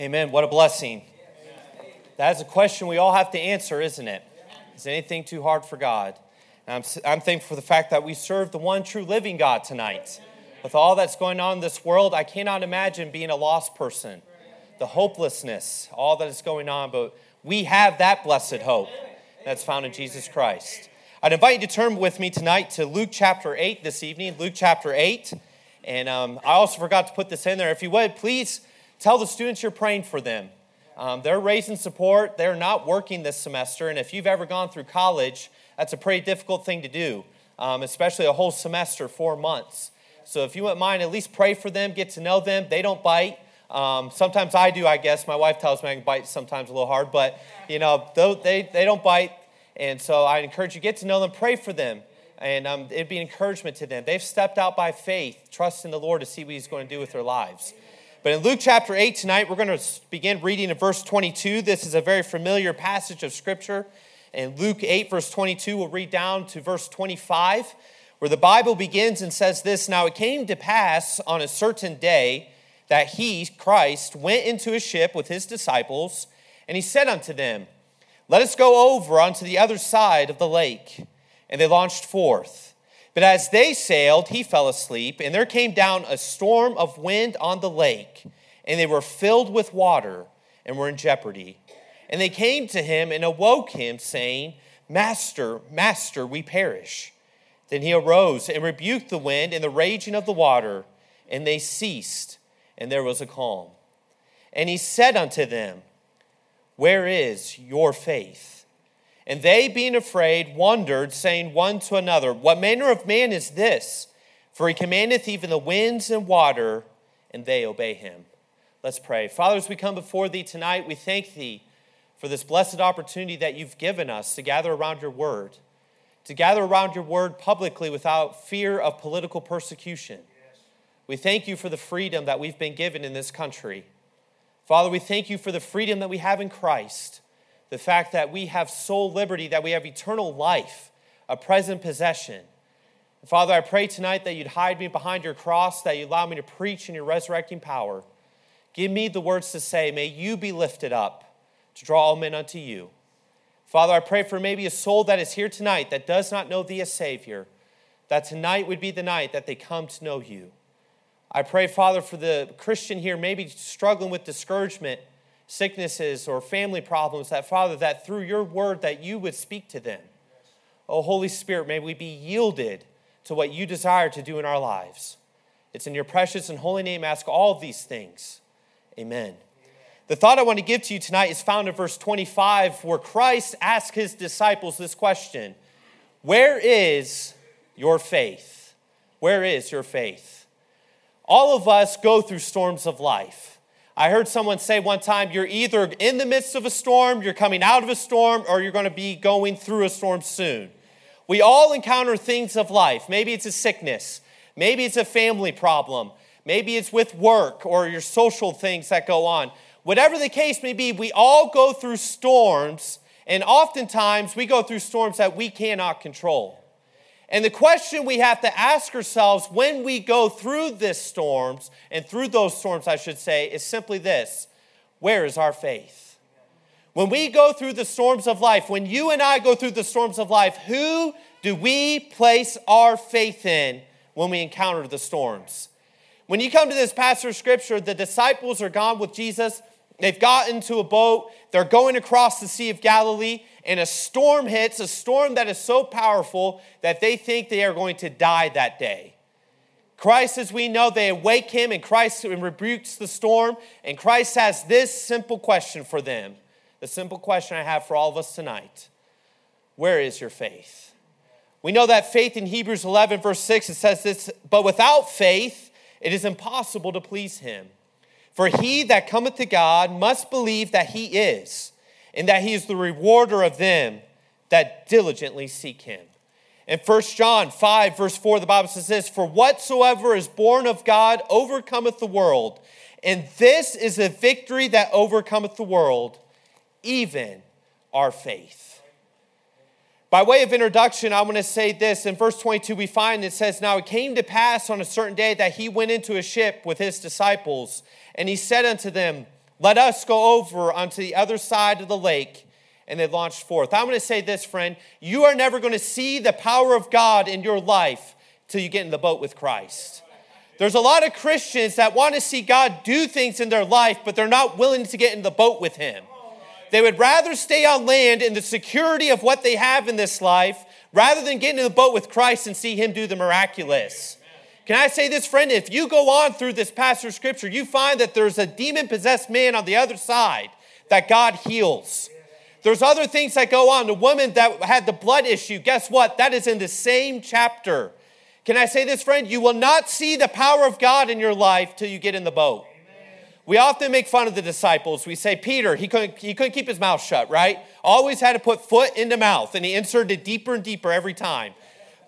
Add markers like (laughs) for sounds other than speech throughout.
Amen. What a blessing. That is a question we all have to answer, isn't it? Is anything too hard for God? I'm, I'm thankful for the fact that we serve the one true living God tonight. With all that's going on in this world, I cannot imagine being a lost person. The hopelessness, all that is going on, but we have that blessed hope that's found in Jesus Christ. I'd invite you to turn with me tonight to Luke chapter 8 this evening, Luke chapter 8. And um, I also forgot to put this in there. If you would, please tell the students you're praying for them. Um, they're raising support, they're not working this semester. And if you've ever gone through college, that's a pretty difficult thing to do, um, especially a whole semester, four months. So if you wouldn't mind, at least pray for them, get to know them. They don't bite. Um, sometimes I do, I guess. My wife tells me I can bite sometimes a little hard, but you know, they, they don't bite. And so I encourage you, get to know them, pray for them. And um, it'd be encouragement to them. They've stepped out by faith, trust in the Lord to see what He's going to do with their lives. But in Luke chapter 8 tonight, we're going to begin reading in verse 22. This is a very familiar passage of Scripture. In Luke 8, verse 22, we'll read down to verse 25, where the Bible begins and says this Now it came to pass on a certain day that he, Christ, went into a ship with his disciples, and he said unto them, Let us go over unto the other side of the lake. And they launched forth. But as they sailed, he fell asleep, and there came down a storm of wind on the lake, and they were filled with water and were in jeopardy. And they came to him and awoke him, saying, Master, Master, we perish. Then he arose and rebuked the wind and the raging of the water, and they ceased, and there was a calm. And he said unto them, Where is your faith? And they, being afraid, wondered, saying one to another, What manner of man is this? For he commandeth even the winds and water, and they obey him. Let's pray. Father, as we come before thee tonight, we thank thee for this blessed opportunity that you've given us to gather around your word, to gather around your word publicly without fear of political persecution. We thank you for the freedom that we've been given in this country. Father, we thank you for the freedom that we have in Christ the fact that we have soul liberty, that we have eternal life, a present possession. Father, I pray tonight that you'd hide me behind your cross, that you allow me to preach in your resurrecting power. Give me the words to say. May you be lifted up to draw all men unto you. Father, I pray for maybe a soul that is here tonight that does not know thee as Savior, that tonight would be the night that they come to know you. I pray, Father, for the Christian here, maybe struggling with discouragement sicknesses or family problems, that Father, that through your word that you would speak to them. Oh, Holy Spirit, may we be yielded to what you desire to do in our lives. It's in your precious and holy name, ask all these things. Amen. The thought I want to give to you tonight is found in verse 25, where Christ asked his disciples this question Where is your faith? Where is your faith? All of us go through storms of life. I heard someone say one time, you're either in the midst of a storm, you're coming out of a storm, or you're going to be going through a storm soon. We all encounter things of life. Maybe it's a sickness, maybe it's a family problem, maybe it's with work or your social things that go on. Whatever the case may be, we all go through storms, and oftentimes we go through storms that we cannot control. And the question we have to ask ourselves when we go through this storms, and through those storms, I should say, is simply this where is our faith? When we go through the storms of life, when you and I go through the storms of life, who do we place our faith in when we encounter the storms? When you come to this passage of scripture, the disciples are gone with Jesus. They've gotten into a boat. They're going across the Sea of Galilee and a storm hits, a storm that is so powerful that they think they are going to die that day. Christ, as we know, they awake him and Christ rebukes the storm. And Christ has this simple question for them the simple question I have for all of us tonight Where is your faith? We know that faith in Hebrews 11, verse 6, it says this, but without faith, it is impossible to please him. For he that cometh to God must believe that he is and that he is the rewarder of them that diligently seek him. In 1 John 5, verse 4, the Bible says this For whatsoever is born of God overcometh the world, and this is the victory that overcometh the world, even our faith. By way of introduction, I want to say this. In verse 22, we find it says, Now it came to pass on a certain day that he went into a ship with his disciples, and he said unto them, Let us go over onto the other side of the lake. And they launched forth. I'm going to say this, friend. You are never going to see the power of God in your life till you get in the boat with Christ. There's a lot of Christians that want to see God do things in their life, but they're not willing to get in the boat with Him. They would rather stay on land in the security of what they have in this life rather than get in the boat with Christ and see Him do the miraculous. Can I say this, friend? If you go on through this passage of scripture, you find that there's a demon possessed man on the other side that God heals. There's other things that go on. The woman that had the blood issue, guess what? That is in the same chapter. Can I say this, friend? You will not see the power of God in your life till you get in the boat. We often make fun of the disciples. We say, Peter, he couldn't, he couldn't keep his mouth shut, right? Always had to put foot into mouth, and he inserted deeper and deeper every time.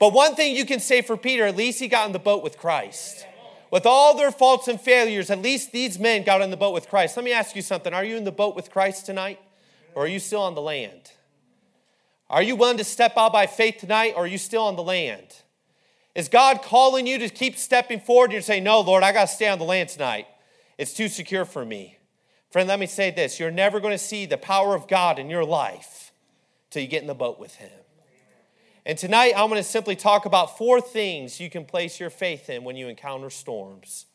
But one thing you can say for Peter, at least he got in the boat with Christ. With all their faults and failures, at least these men got in the boat with Christ. Let me ask you something. Are you in the boat with Christ tonight? Or are you still on the land? Are you willing to step out by faith tonight, or are you still on the land? Is God calling you to keep stepping forward and you're saying, No, Lord, I got to stay on the land tonight? It's too secure for me. Friend, let me say this you're never going to see the power of God in your life till you get in the boat with Him. And tonight, I'm going to simply talk about four things you can place your faith in when you encounter storms.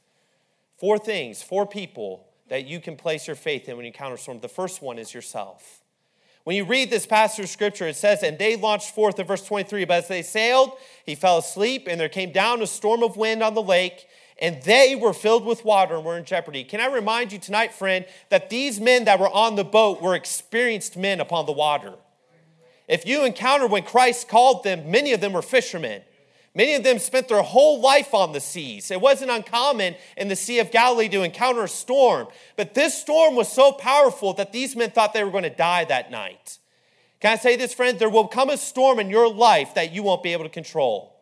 Four things, four people that you can place your faith in when you encounter storms. The first one is yourself. When you read this passage of scripture, it says, And they launched forth in verse 23, but as they sailed, he fell asleep, and there came down a storm of wind on the lake, and they were filled with water and were in jeopardy. Can I remind you tonight, friend, that these men that were on the boat were experienced men upon the water. If you encounter when Christ called them, many of them were fishermen. Many of them spent their whole life on the seas. It wasn't uncommon in the Sea of Galilee to encounter a storm, but this storm was so powerful that these men thought they were going to die that night. Can I say this, friend? There will come a storm in your life that you won't be able to control.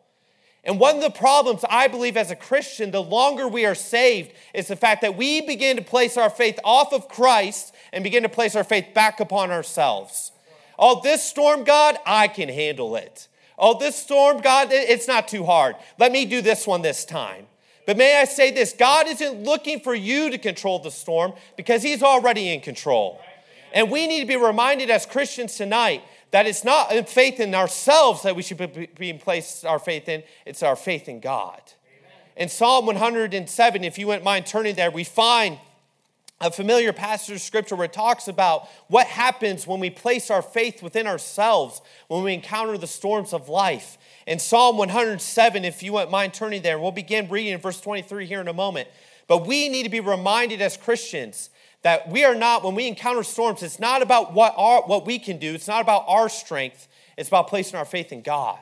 And one of the problems I believe as a Christian, the longer we are saved, is the fact that we begin to place our faith off of Christ and begin to place our faith back upon ourselves. Oh, this storm, God, I can handle it. Oh, this storm, God, it's not too hard. Let me do this one this time. But may I say this God isn't looking for you to control the storm because He's already in control. And we need to be reminded as Christians tonight that it's not in faith in ourselves that we should be place our faith in, it's our faith in God. In Psalm 107, if you wouldn't mind turning there, we find a familiar passage of scripture where it talks about what happens when we place our faith within ourselves when we encounter the storms of life. In Psalm 107, if you wouldn't mind turning there, we'll begin reading in verse 23 here in a moment. But we need to be reminded as Christians that we are not, when we encounter storms, it's not about what, our, what we can do, it's not about our strength, it's about placing our faith in God.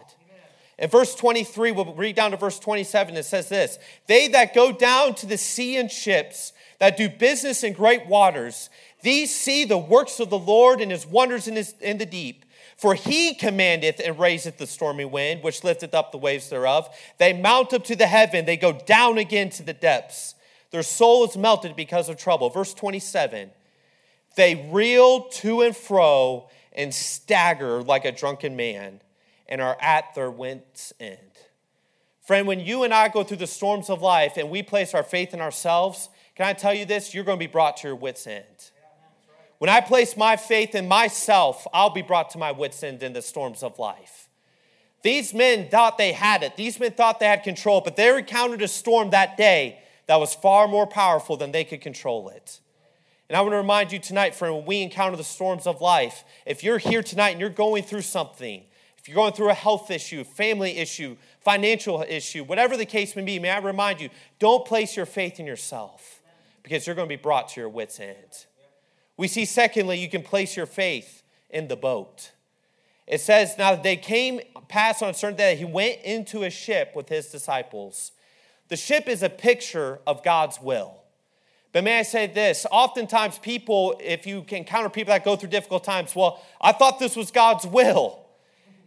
In verse 23, we'll read down to verse 27, it says this They that go down to the sea in ships, that do business in great waters. These see the works of the Lord and his wonders in, his, in the deep. For he commandeth and raiseth the stormy wind, which lifteth up the waves thereof. They mount up to the heaven, they go down again to the depths. Their soul is melted because of trouble. Verse 27 They reel to and fro and stagger like a drunken man and are at their wits' end. Friend, when you and I go through the storms of life and we place our faith in ourselves, can I tell you this? You're going to be brought to your wits' end. When I place my faith in myself, I'll be brought to my wits' end in the storms of life. These men thought they had it. These men thought they had control, but they encountered a storm that day that was far more powerful than they could control it. And I want to remind you tonight, friend, when we encounter the storms of life, if you're here tonight and you're going through something, if you're going through a health issue, family issue, financial issue, whatever the case may be, may I remind you, don't place your faith in yourself because you're going to be brought to your wits' end. We see, secondly, you can place your faith in the boat. It says, Now they came past on a certain day, he went into a ship with his disciples. The ship is a picture of God's will. But may I say this? Oftentimes, people, if you encounter people that go through difficult times, well, I thought this was God's will.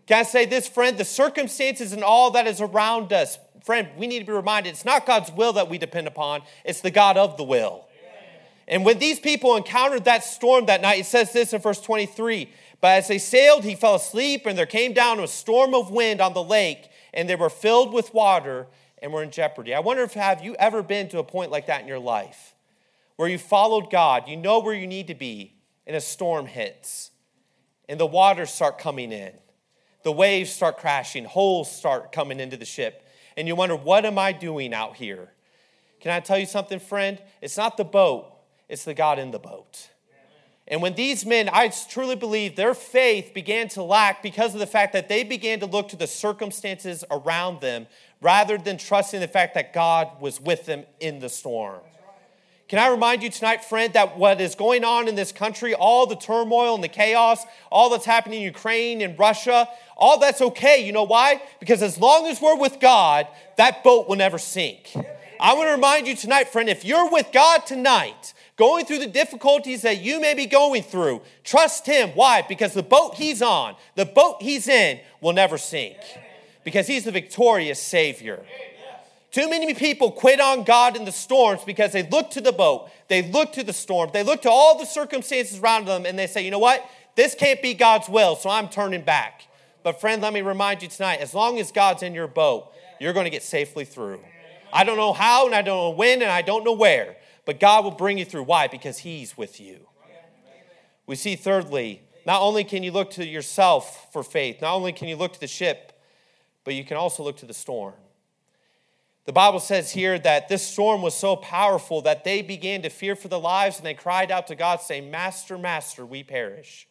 Can I say this, friend? The circumstances and all that is around us friend, we need to be reminded it's not God's will that we depend upon, it's the God of the will. And when these people encountered that storm that night, it says this in verse 23 But as they sailed, he fell asleep, and there came down a storm of wind on the lake, and they were filled with water and were in jeopardy. I wonder if have you ever been to a point like that in your life? where you followed God, you know where you need to be, and a storm hits, and the waters start coming in, the waves start crashing, holes start coming into the ship, and you wonder, what am I doing out here? Can I tell you something, friend? It's not the boat, it's the God in the boat. And when these men, I truly believe their faith began to lack because of the fact that they began to look to the circumstances around them rather than trusting the fact that God was with them in the storm. Can I remind you tonight, friend, that what is going on in this country, all the turmoil and the chaos, all that's happening in Ukraine and Russia, all that's okay. You know why? Because as long as we're with God, that boat will never sink. I want to remind you tonight, friend, if you're with God tonight, going through the difficulties that you may be going through, trust Him. Why? Because the boat He's on, the boat He's in, will never sink. Because He's the victorious Savior. Too many people quit on God in the storms because they look to the boat, they look to the storm, they look to all the circumstances around them, and they say, you know what? This can't be God's will, so I'm turning back. But, friend, let me remind you tonight as long as God's in your boat, you're going to get safely through. I don't know how, and I don't know when, and I don't know where, but God will bring you through. Why? Because He's with you. We see, thirdly, not only can you look to yourself for faith, not only can you look to the ship, but you can also look to the storm. The Bible says here that this storm was so powerful that they began to fear for their lives and they cried out to God, saying, Master, Master, we perish.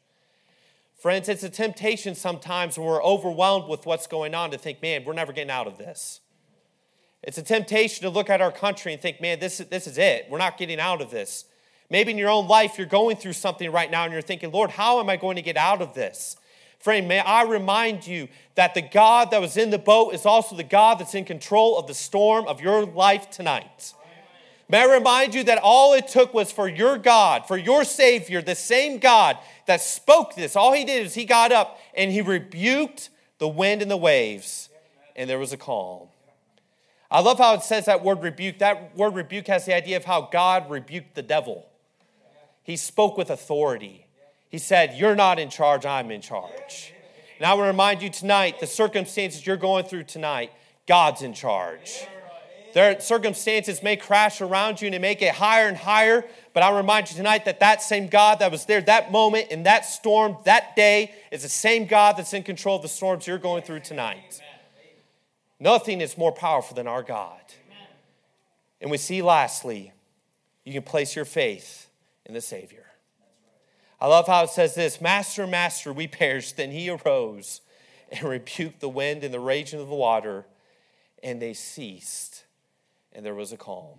Friends, it's a temptation sometimes when we're overwhelmed with what's going on to think, man, we're never getting out of this. It's a temptation to look at our country and think, man, this this is it. We're not getting out of this. Maybe in your own life, you're going through something right now and you're thinking, Lord, how am I going to get out of this? Friend, may I remind you that the God that was in the boat is also the God that's in control of the storm of your life tonight. May I remind you that all it took was for your God, for your Savior, the same God that spoke this. All he did is he got up and he rebuked the wind and the waves, and there was a calm. I love how it says that word rebuke. That word rebuke has the idea of how God rebuked the devil. He spoke with authority. He said, You're not in charge, I'm in charge. And I want to remind you tonight the circumstances you're going through tonight, God's in charge. Their circumstances may crash around you and they may get higher and higher, but I remind you tonight that that same God that was there that moment in that storm that day is the same God that's in control of the storms you're going through tonight. Nothing is more powerful than our God. And we see lastly, you can place your faith in the Savior. I love how it says this Master, Master, we perished. Then he arose and (laughs) rebuked the wind and the raging of the water, and they ceased, and there was a calm.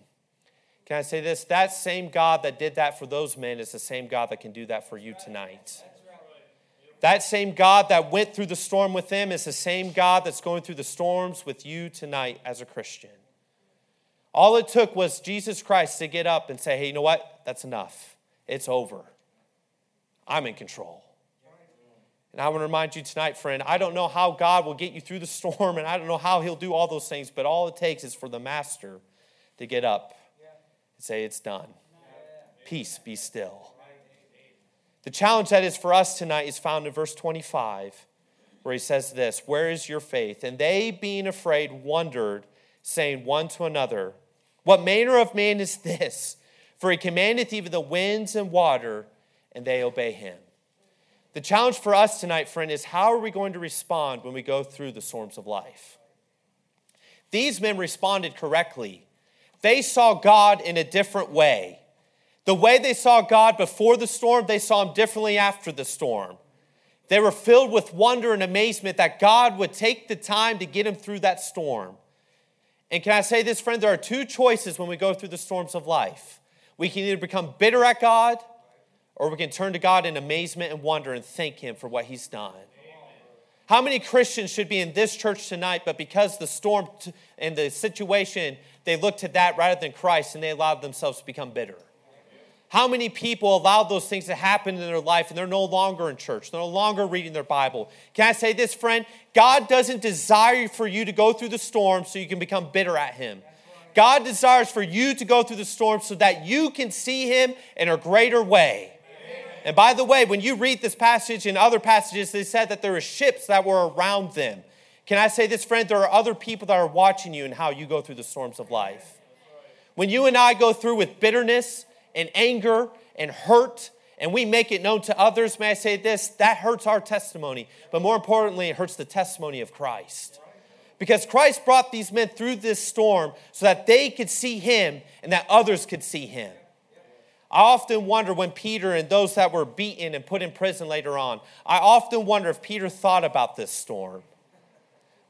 Can I say this? That same God that did that for those men is the same God that can do that for you tonight. That same God that went through the storm with them is the same God that's going through the storms with you tonight as a Christian. All it took was Jesus Christ to get up and say, hey, you know what? That's enough. It's over. I'm in control. And I want to remind you tonight, friend, I don't know how God will get you through the (laughs) storm, and I don't know how He'll do all those things, but all it takes is for the Master to get up and say, It's done. Peace, be still. The challenge that is for us tonight is found in verse 25, where he says this Where is your faith? And they, being afraid, wondered, saying one to another, What manner of man is this? For he commandeth even the winds and water and they obey him. The challenge for us tonight, friend, is how are we going to respond when we go through the storms of life? These men responded correctly. They saw God in a different way. The way they saw God before the storm, they saw him differently after the storm. They were filled with wonder and amazement that God would take the time to get him through that storm. And can I say this, friend? There are two choices when we go through the storms of life. We can either become bitter at God or we can turn to God in amazement and wonder and thank Him for what He's done. How many Christians should be in this church tonight, but because the storm and the situation, they looked to that rather than Christ and they allowed themselves to become bitter? How many people allowed those things to happen in their life and they're no longer in church? They're no longer reading their Bible. Can I say this, friend? God doesn't desire for you to go through the storm so you can become bitter at Him. God desires for you to go through the storm so that you can see Him in a greater way. And by the way, when you read this passage and other passages, they said that there were ships that were around them. Can I say this, friend? There are other people that are watching you and how you go through the storms of life. When you and I go through with bitterness and anger and hurt and we make it known to others, may I say this? That hurts our testimony. But more importantly, it hurts the testimony of Christ. Because Christ brought these men through this storm so that they could see him and that others could see him. I often wonder when Peter and those that were beaten and put in prison later on, I often wonder if Peter thought about this storm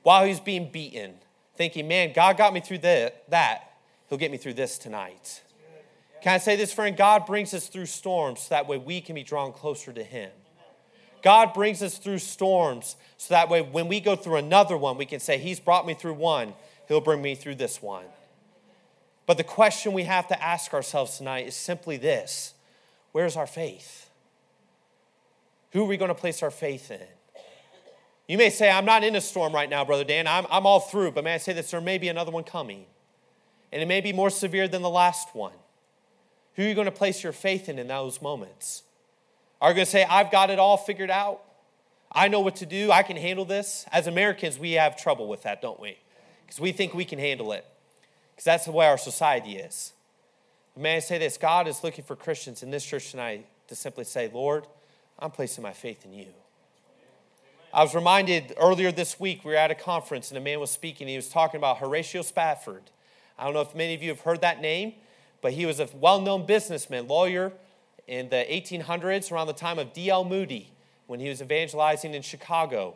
while he was being beaten, thinking, man, God got me through that. He'll get me through this tonight. Can I say this, friend? God brings us through storms so that way we can be drawn closer to Him. God brings us through storms so that way when we go through another one, we can say, He's brought me through one, He'll bring me through this one. But the question we have to ask ourselves tonight is simply this Where's our faith? Who are we going to place our faith in? You may say, I'm not in a storm right now, Brother Dan. I'm, I'm all through. But may I say this? There may be another one coming. And it may be more severe than the last one. Who are you going to place your faith in in those moments? Are you going to say, I've got it all figured out? I know what to do. I can handle this. As Americans, we have trouble with that, don't we? Because we think we can handle it. Because that's the way our society is. May I say this? God is looking for Christians in this church tonight to simply say, Lord, I'm placing my faith in you. I was reminded earlier this week, we were at a conference and a man was speaking. He was talking about Horatio Spafford. I don't know if many of you have heard that name but he was a well known businessman, lawyer in the 1800s, around the time of D.L. Moody, when he was evangelizing in Chicago.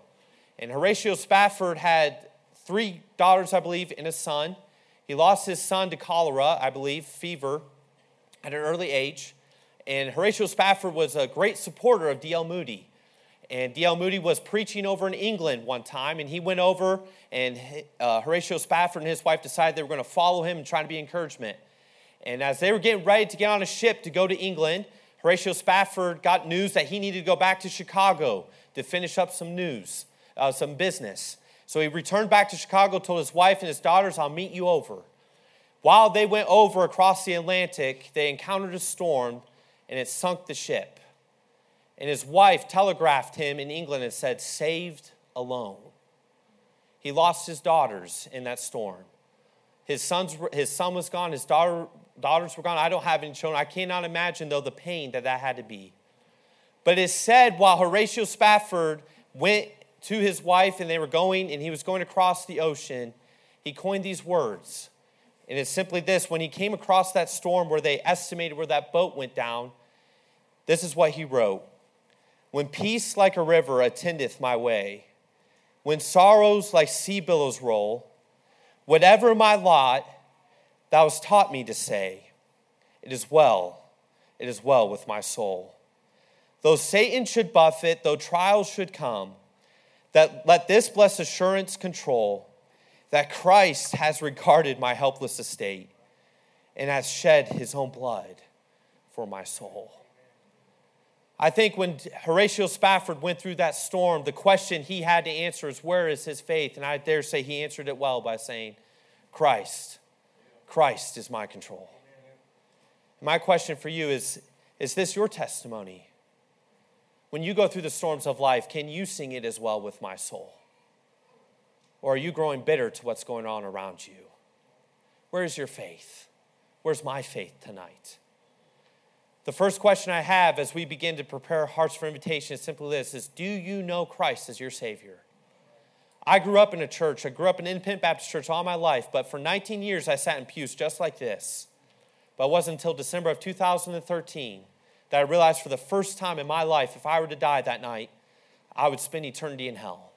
And Horatio Spafford had three daughters, I believe, and a son. He lost his son to cholera, I believe, fever, at an early age. And Horatio Spafford was a great supporter of D.L. Moody. And D.L. Moody was preaching over in England one time, and he went over, and uh, Horatio Spafford and his wife decided they were going to follow him and try to be encouragement. And as they were getting ready to get on a ship to go to England, Horatio Spafford got news that he needed to go back to Chicago to finish up some news, uh, some business. So he returned back to Chicago, told his wife and his daughters, I'll meet you over. While they went over across the Atlantic, they encountered a storm and it sunk the ship. And his wife telegraphed him in England and said, Saved alone. He lost his daughters in that storm. His, sons, his son was gone, his daughter daughters were gone. I don't have any children. I cannot imagine, though, the pain that that had to be. But it said while Horatio Spafford went to his wife and they were going, and he was going across the ocean, he coined these words. And it's simply this when he came across that storm where they estimated where that boat went down, this is what he wrote When peace like a river attendeth my way, when sorrows like sea billows roll, whatever my lot, Thou hast taught me to say, It is well, it is well with my soul. Though Satan should buffet, though trials should come, that let this blessed assurance control that Christ has regarded my helpless estate and has shed his own blood for my soul. I think when Horatio Spafford went through that storm, the question he had to answer is where is his faith? And I dare say he answered it well by saying, Christ. Christ is my control. My question for you is Is this your testimony? When you go through the storms of life, can you sing it as well with my soul? Or are you growing bitter to what's going on around you? Where's your faith? Where's my faith tonight? The first question I have as we begin to prepare hearts for invitation is simply this is do you know Christ as your Savior? I grew up in a church. I grew up in an independent Baptist church all my life, but for 19 years I sat in pews just like this. But it wasn't until December of 2013 that I realized for the first time in my life, if I were to die that night, I would spend eternity in hell.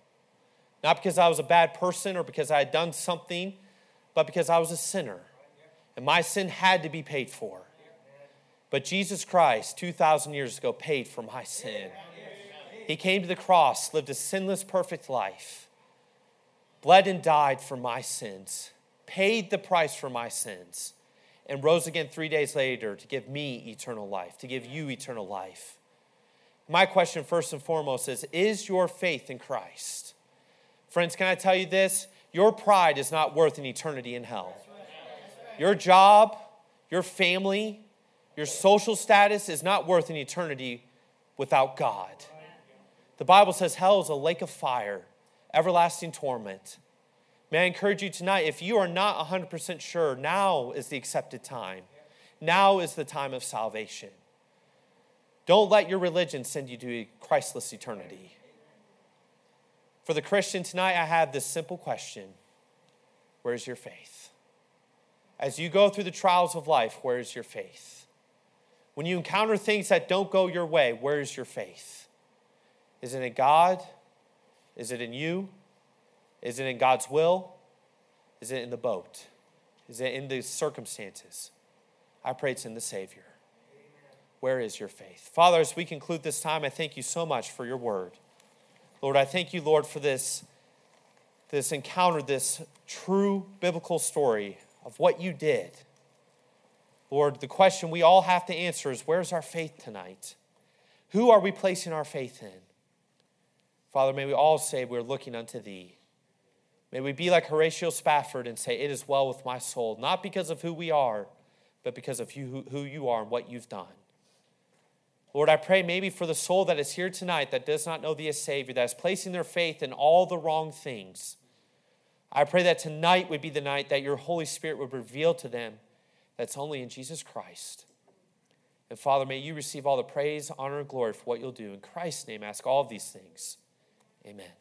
Not because I was a bad person or because I had done something, but because I was a sinner. And my sin had to be paid for. But Jesus Christ, 2,000 years ago, paid for my sin. He came to the cross, lived a sinless, perfect life bled and died for my sins, paid the price for my sins, and rose again three days later to give me eternal life, to give you eternal life. My question, first and foremost, is Is your faith in Christ? Friends, can I tell you this? Your pride is not worth an eternity in hell. Your job, your family, your social status is not worth an eternity without God. The Bible says hell is a lake of fire everlasting torment. May I encourage you tonight, if you are not 100% sure, now is the accepted time. Now is the time of salvation. Don't let your religion send you to a Christless eternity. For the Christian tonight, I have this simple question Where's your faith? As you go through the trials of life, where's your faith? When you encounter things that don't go your way, where's your faith? Is it in God? Is it in you? Is it in God's will? Is it in the boat? Is it in the circumstances? I pray it's in the Savior. Where is your faith? Father, as we conclude this time, I thank you so much for your word. Lord, I thank you, Lord, for this, this encounter, this true biblical story of what you did. Lord, the question we all have to answer is where's our faith tonight? Who are we placing our faith in? Father, may we all say we're looking unto thee. May we be like Horatio Spafford and say, It is well with my soul, not because of who we are, but because of you, who you are and what you've done. Lord, I pray maybe for the soul that is here tonight that does not know thee as Savior, that is placing their faith in all the wrong things. I pray that tonight would be the night that your Holy Spirit would reveal to them that's only in Jesus Christ. And Father, may you receive all the praise, honor, and glory for what you'll do. In Christ's name, ask all of these things. Amen.